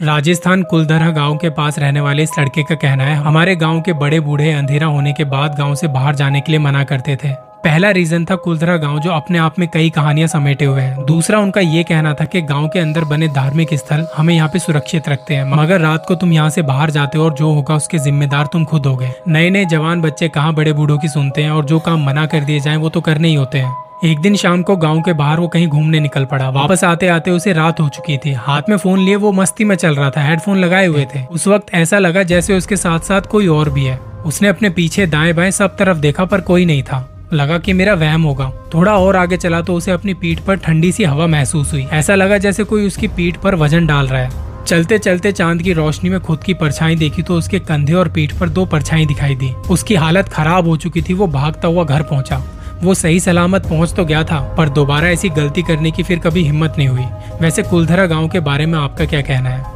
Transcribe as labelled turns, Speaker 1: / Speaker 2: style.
Speaker 1: राजस्थान कुलधरा गाँव के पास रहने वाले इस लड़के का कहना है, हमारे गाँव के बड़े बूढ़े अंधेरा होने के बाद गाँव से बाहर जाने के लिए मना करते थे। पहला रीजन था कुलधरा गाँव जो अपने आप में कई कहानियाँ समेटे हुए हैं। दूसरा उनका ये कहना था कि गाँव के अंदर बने धार्मिक स्थल हमें यहाँ पे सुरक्षित रखते हैं, मगर रात को तुम यहाँ से बाहर जाते हो और जो होगा उसके जिम्मेदार तुम खुद हो गए नए नए जवान बच्चे कहाँ बड़े बूढ़ों की सुनते हैं और जो काम मना कर दिए जाए वो तो करने ही होते हैं। एक दिन शाम को गाँव के बाहर वो कहीं घूमने निकल पड़ा। वापस आते आते उसे रात हो चुकी थी। हाथ में फ़ोन लिए वो मस्ती में चल रहा था। हेडफोन लगाए हुए थे। उस वक्त ऐसा लगा जैसे उसके साथ साथ कोई और भी है। उसने अपने पीछे दाएँ बाएँ सब तरफ़ देखा, पर कोई नहीं था। लगा कि मेरा वहम होगा। थोड़ा और आगे चला तो उसे अपनी पीठ पर ठंडी सी हवा महसूस हुई। ऐसा लगा जैसे कोई उसकी पीठ पर वज़न डाल रहा है। चलते चलते चाँद की रोशनी में खुद की परछाई देखी तो उसके कंधे और पीठ पर दो परछाई दिखाई दी। उसकी हालत खराब हो चुकी थी। वो भागता हुआ घर पहुँचा। वो सही सलामत पहुँच तो गया था, पर दोबारा ऐसी गलती करने की फिर कभी हिम्मत नहीं हुई। वैसे कुलधरा गाँव के बारे में आपका क्या कहना है?